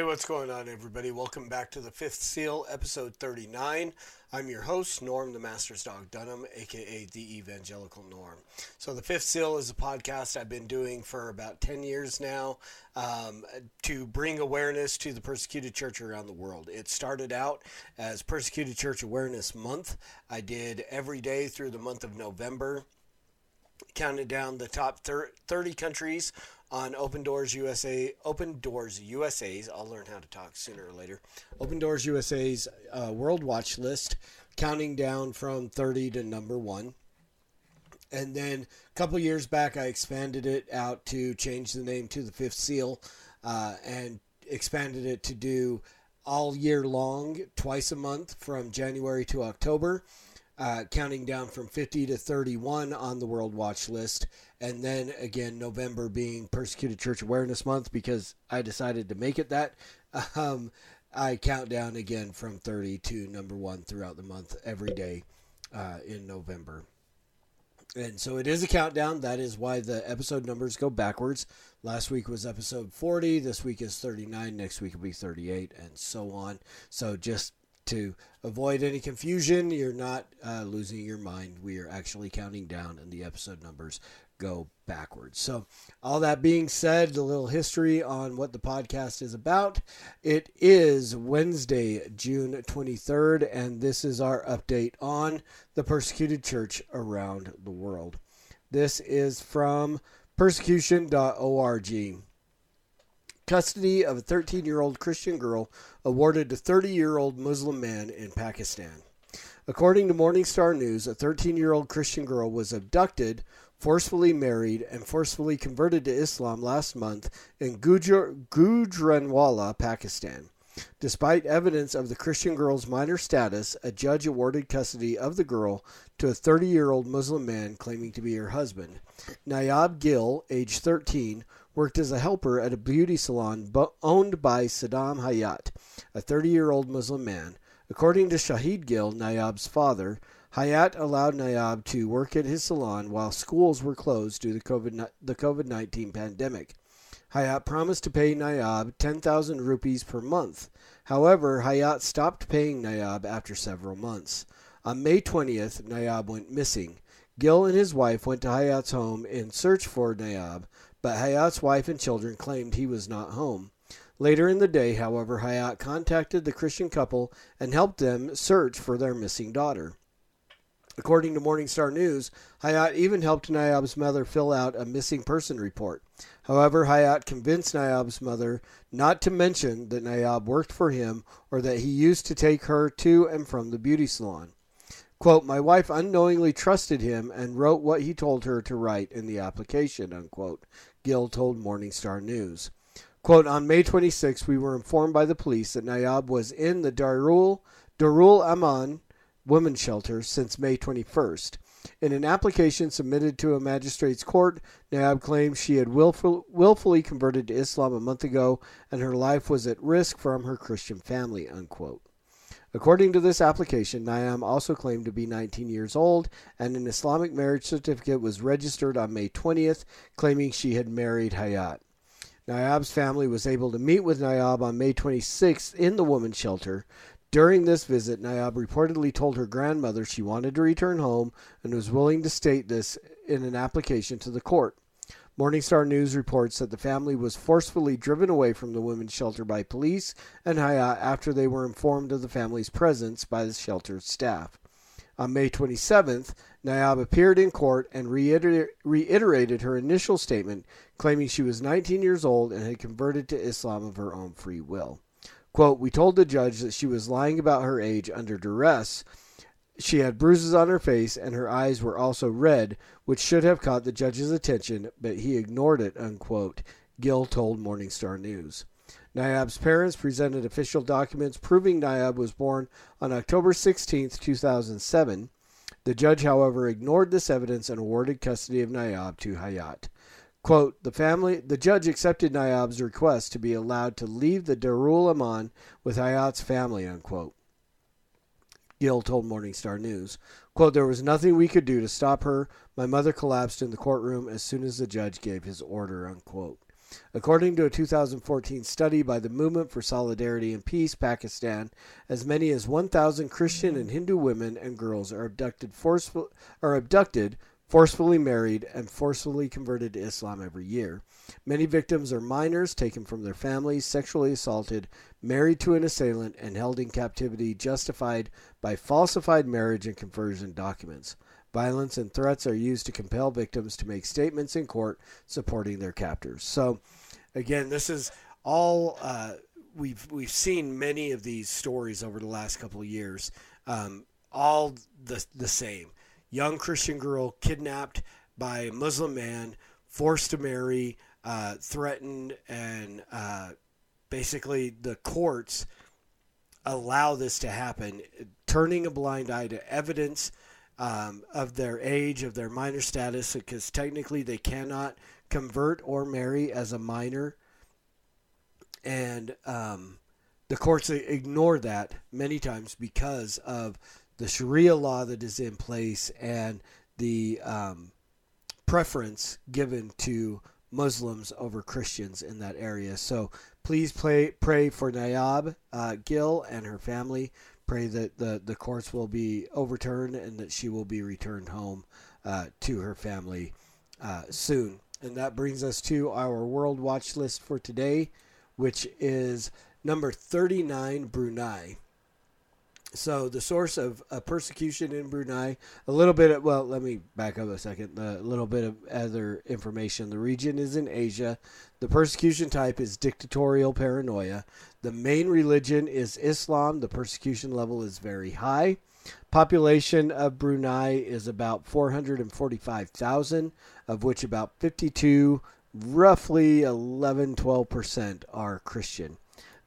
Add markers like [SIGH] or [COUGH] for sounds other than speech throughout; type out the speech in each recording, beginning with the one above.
Hey, what's going on, everybody? Welcome back to the Fifth Seal, episode 39. I'm your host, Norm the Master's Dog Dunham, aka the Evangelical Norm. So, the Fifth Seal is a podcast I've been doing for about 10 years now um, to bring awareness to the persecuted church around the world. It started out as Persecuted Church Awareness Month. I did every day through the month of November counted down the top 30 countries on Open Doors USA, Open Doors USA's. I'll learn how to talk sooner or later. Open Doors USA's uh, World Watch list, counting down from 30 to number one. And then a couple years back, I expanded it out to change the name to the Fifth Seal, uh, and expanded it to do all year long, twice a month, from January to October uh, counting down from 50 to 31 on the World Watch list. And then again, November being Persecuted Church Awareness Month because I decided to make it that. [LAUGHS] Um, I count down again from 30 to number one throughout the month every day uh, in November. And so it is a countdown. That is why the episode numbers go backwards. Last week was episode 40. This week is 39. Next week will be 38, and so on. So just to avoid any confusion, you're not uh, losing your mind. We are actually counting down, and the episode numbers go backwards. So, all that being said, a little history on what the podcast is about. It is Wednesday, June 23rd, and this is our update on the persecuted church around the world. This is from persecution.org custody of a 13 year old Christian girl awarded to 30 year old Muslim man in Pakistan. According to Morningstar News, a 13 year old Christian girl was abducted, forcefully married, and forcefully converted to Islam last month in Gujranwala, Pakistan. Despite evidence of the Christian girl's minor status, a judge awarded custody of the girl to a 30 year old Muslim man claiming to be her husband. Nayab Gill, age 13, worked as a helper at a beauty salon owned by Saddam Hayat, a 30 year old Muslim man. According to Shahid Gill, Nayab's father, Hayat allowed Nayab to work at his salon while schools were closed due to the COVID 19 pandemic. Hayat promised to pay Nayab 10,000 rupees per month. However, Hayat stopped paying Nayab after several months. On May 20th, Nayab went missing. Gill and his wife went to Hayat's home in search for Nayab, but Hayat's wife and children claimed he was not home. Later in the day, however, Hayat contacted the Christian couple and helped them search for their missing daughter. According to Morningstar News, Hayat even helped Nayab's mother fill out a missing person report. However, Hayat convinced Nayab's mother not to mention that Nayab worked for him or that he used to take her to and from the beauty salon. Quote, My wife unknowingly trusted him and wrote what he told her to write in the application, unquote, Gill told Morningstar News. Quote, on May 26, we were informed by the police that Nayab was in the Darul, Darul Aman women's shelter since May 21st. In an application submitted to a magistrate's court, Nayab claims she had willful, willfully converted to Islam a month ago and her life was at risk from her Christian family, unquote. According to this application, Nayab also claimed to be 19 years old, and an Islamic marriage certificate was registered on May 20th, claiming she had married Hayat. Nayab's family was able to meet with Nayab on May 26th in the women's shelter. During this visit, Nayab reportedly told her grandmother she wanted to return home and was willing to state this in an application to the court. Morningstar News reports that the family was forcefully driven away from the women's shelter by police and Hayat after they were informed of the family's presence by the shelter's staff. On May 27th, Nayab appeared in court and reiter- reiterated her initial statement, claiming she was 19 years old and had converted to Islam of her own free will. Quote, We told the judge that she was lying about her age under duress she had bruises on her face, and her eyes were also red, which should have caught the judge's attention, but he ignored it, unquote, Gill told Morning Star News. Nayab's parents presented official documents proving Nayab was born on October 16, 2007. The judge, however, ignored this evidence and awarded custody of Nayab to Hayat. Quote, the family the judge accepted Nayab's request to be allowed to leave the Darul Aman with Hayat's family, unquote. Gill told Morning Star News. Quote, there was nothing we could do to stop her. My mother collapsed in the courtroom as soon as the judge gave his order, unquote. According to a 2014 study by the Movement for Solidarity and Peace, Pakistan, as many as 1,000 Christian and Hindu women and girls are abducted, forceful, are abducted forcefully married, and forcefully converted to Islam every year. Many victims are minors taken from their families, sexually assaulted, married to an assailant, and held in captivity justified by falsified marriage and conversion documents. Violence and threats are used to compel victims to make statements in court supporting their captors. So, again, this is all uh, we've we've seen many of these stories over the last couple of years. Um, all the the same young Christian girl kidnapped by a Muslim man, forced to marry, uh, threatened, and uh, basically the courts allow this to happen, turning a blind eye to evidence um, of their age, of their minor status, because technically they cannot convert or marry as a minor. And um, the courts ignore that many times because of the Sharia law that is in place and the um, preference given to Muslims over Christians in that area. So please pray, pray for Nayab uh, Gill and her family. Pray that the, the courts will be overturned and that she will be returned home uh, to her family uh, soon. And that brings us to our World Watch list for today, which is number 39, Brunei. So the source of uh, persecution in Brunei, a little bit of, well, let me back up a second. A little bit of other information. The region is in Asia. The persecution type is dictatorial paranoia. The main religion is Islam. The persecution level is very high. Population of Brunei is about 445,000, of which about 52, roughly 11 12% are Christian.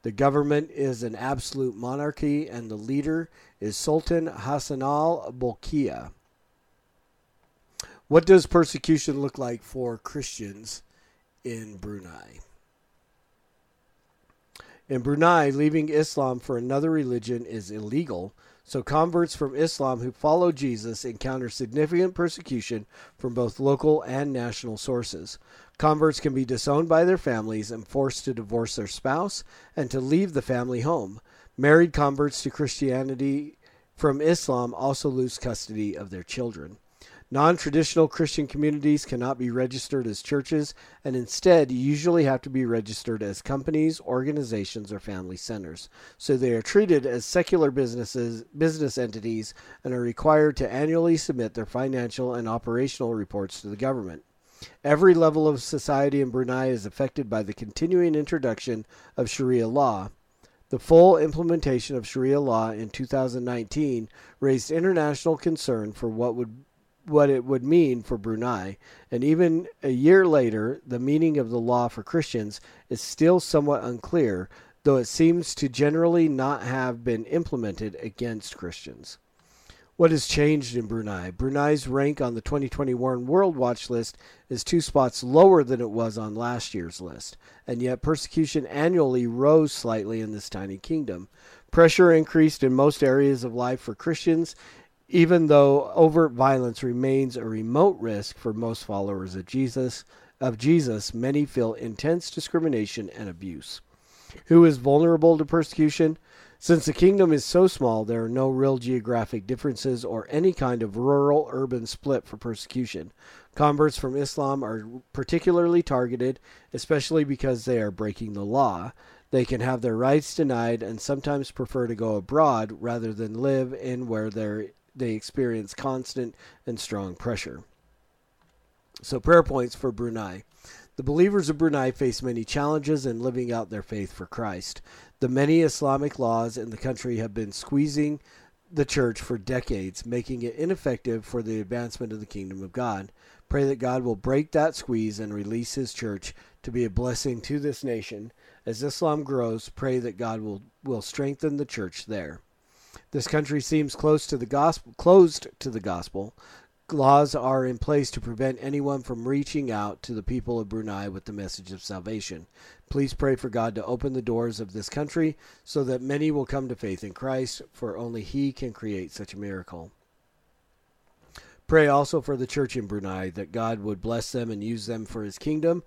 The government is an absolute monarchy, and the leader is Sultan Hassanal Bolkiah. What does persecution look like for Christians in Brunei? In Brunei, leaving Islam for another religion is illegal, so converts from Islam who follow Jesus encounter significant persecution from both local and national sources. Converts can be disowned by their families and forced to divorce their spouse and to leave the family home. Married converts to Christianity from Islam also lose custody of their children. Non traditional Christian communities cannot be registered as churches and instead usually have to be registered as companies, organizations, or family centers. So they are treated as secular businesses, business entities and are required to annually submit their financial and operational reports to the government. Every level of society in Brunei is affected by the continuing introduction of Sharia law. The full implementation of Sharia law in 2019 raised international concern for what would what it would mean for Brunei, and even a year later, the meaning of the law for Christians is still somewhat unclear, though it seems to generally not have been implemented against Christians. What has changed in Brunei? Brunei's rank on the 2021 World Watch list is two spots lower than it was on last year's list, and yet persecution annually rose slightly in this tiny kingdom. Pressure increased in most areas of life for Christians, even though overt violence remains a remote risk for most followers of Jesus. Of Jesus, many feel intense discrimination and abuse. Who is vulnerable to persecution? Since the kingdom is so small, there are no real geographic differences or any kind of rural urban split for persecution. Converts from Islam are particularly targeted, especially because they are breaking the law. They can have their rights denied and sometimes prefer to go abroad rather than live in where they experience constant and strong pressure. So, prayer points for Brunei. The believers of Brunei face many challenges in living out their faith for Christ. The many Islamic laws in the country have been squeezing the church for decades, making it ineffective for the advancement of the kingdom of God. Pray that God will break that squeeze and release his church to be a blessing to this nation. As Islam grows, pray that God will, will strengthen the church there. This country seems close to the gospel, closed to the gospel. Laws are in place to prevent anyone from reaching out to the people of Brunei with the message of salvation. Please pray for God to open the doors of this country so that many will come to faith in Christ, for only He can create such a miracle. Pray also for the church in Brunei that God would bless them and use them for His kingdom.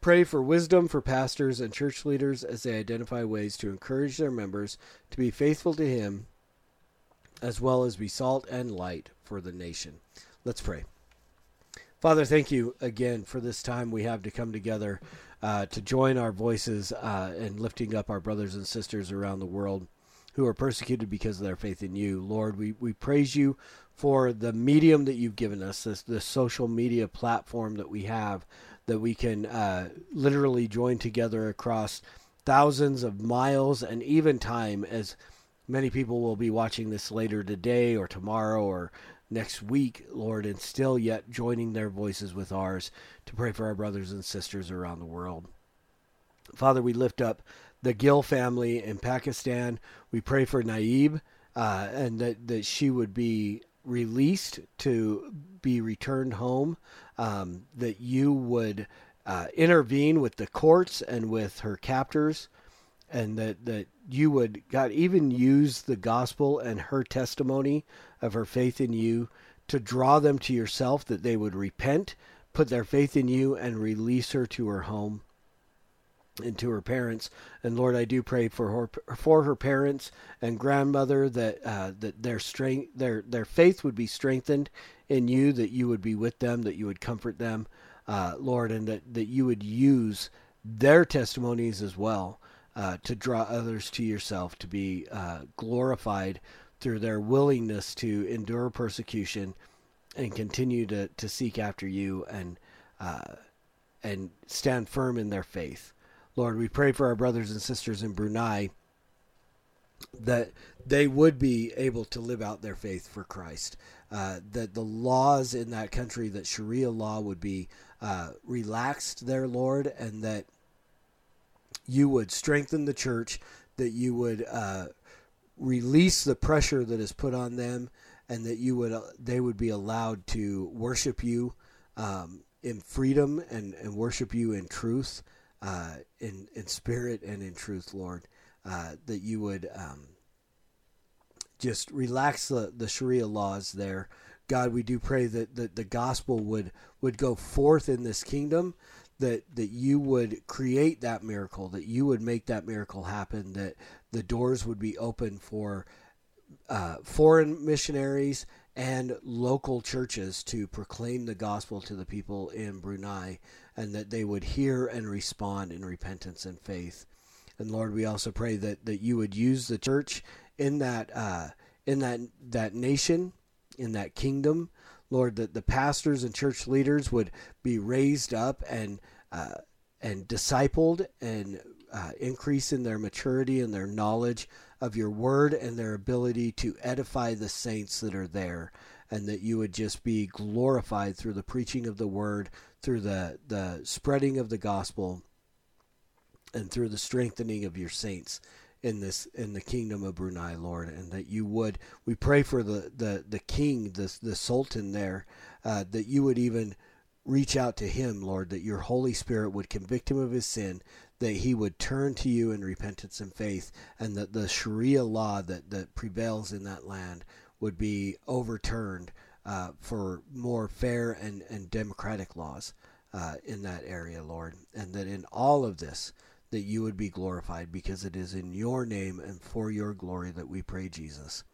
Pray for wisdom for pastors and church leaders as they identify ways to encourage their members to be faithful to Him, as well as be salt and light for the nation. Let's pray. Father, thank you again for this time we have to come together uh, to join our voices uh, in lifting up our brothers and sisters around the world who are persecuted because of their faith in you. Lord, we, we praise you for the medium that you've given us, this, this social media platform that we have, that we can uh, literally join together across thousands of miles and even time as many people will be watching this later today or tomorrow or next week, Lord, and still yet joining their voices with ours to pray for our brothers and sisters around the world. Father, we lift up the Gill family in Pakistan. We pray for Nayab uh, and that, that she would be released to be returned home, um, that you would uh, intervene with the courts and with her captors, and that, that you would, God, even use the gospel and her testimony of her faith in you to draw them to yourself, that they would repent, put their faith in you, and release her to her home and to her parents. And Lord, I do pray for her for her parents and grandmother that uh, that their strength their their faith would be strengthened in you, that you would be with them, that you would comfort them, uh, Lord, and that that you would use their testimonies as well uh, to draw others to yourself, to be uh, glorified through their willingness to endure persecution and continue to, to seek after you and uh, and stand firm in their faith. Lord, we pray for our brothers and sisters in Brunei that they would be able to live out their faith for Christ. Uh, that the laws in that country, that Sharia law would be uh, relaxed there, Lord, and that you would strengthen the church, that you would uh, release the pressure that is put on them, and that you would uh, they would be allowed to worship you um, in freedom and, and worship you in truth uh, in in spirit and in truth, Lord, uh, that you would um, just relax the, the Sharia laws there. God, we do pray that, that the gospel would would go forth in this kingdom, that that you would create that miracle, that you would make that miracle happen, that the doors would be open for uh, foreign missionaries and local churches to proclaim the gospel to the people in Brunei and that they would hear and respond in repentance and faith. And Lord, we also pray that, that you would use the church in that uh, in that that nation, in that kingdom, Lord, that the pastors and church leaders would be raised up and uh, and discipled and uh, increase in their maturity and their knowledge of your word and their ability to edify the saints that are there and that you would just be glorified through the preaching of the word, through the, the spreading of the gospel, and through the strengthening of your saints in this in the kingdom of Brunei, Lord, and that you would we pray for the the the king, the the sultan there, uh, that you would even reach out to him, Lord, that your Holy Spirit would convict him of his sin, that he would turn to you in repentance and faith, and that the Sharia law that that prevails in that land would be overturned uh, for more fair and, and democratic laws uh, in that area, Lord. And that in all of this, that you would be glorified because it is in your name and for your glory that we pray, Jesus.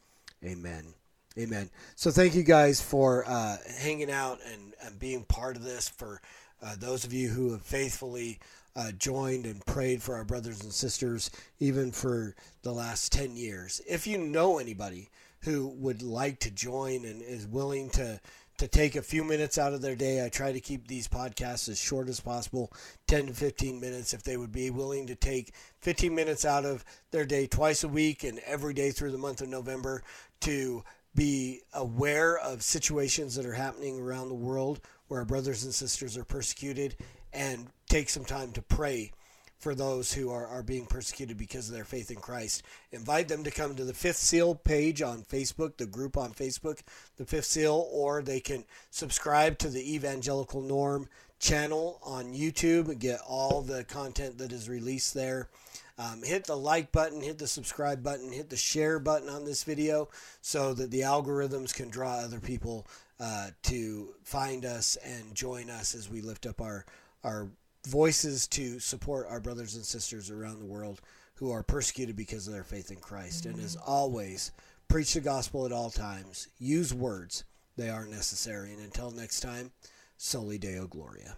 Amen. Amen. So thank you guys for uh, hanging out and, and being part of this. For uh, those of you who have faithfully uh, joined and prayed for our brothers and sisters, even for the last 10 years. If you know anybody who would like to join and is willing to to take a few minutes out of their day. I try to keep these podcasts as short as possible 10 to 15 minutes. If they would be willing to take 15 minutes out of their day twice a week and every day through the month of November to be aware of situations that are happening around the world where our brothers and sisters are persecuted and take some time to pray for those who are, are being persecuted because of their faith in Christ. Invite them to come to the Fifth Seal page on Facebook, the group on Facebook, the Fifth Seal, or they can subscribe to the Evangelical Norm channel on YouTube and get all the content that is released there. Um, hit the like button, hit the subscribe button, hit the share button on this video so that the algorithms can draw other people uh, to find us and join us as we lift up our, our voices to support our brothers and sisters around the world who are persecuted because of their faith in Christ. And as mm-hmm. always, preach the gospel at all times, use words, they are necessary. And until next time, Soli Deo Gloria.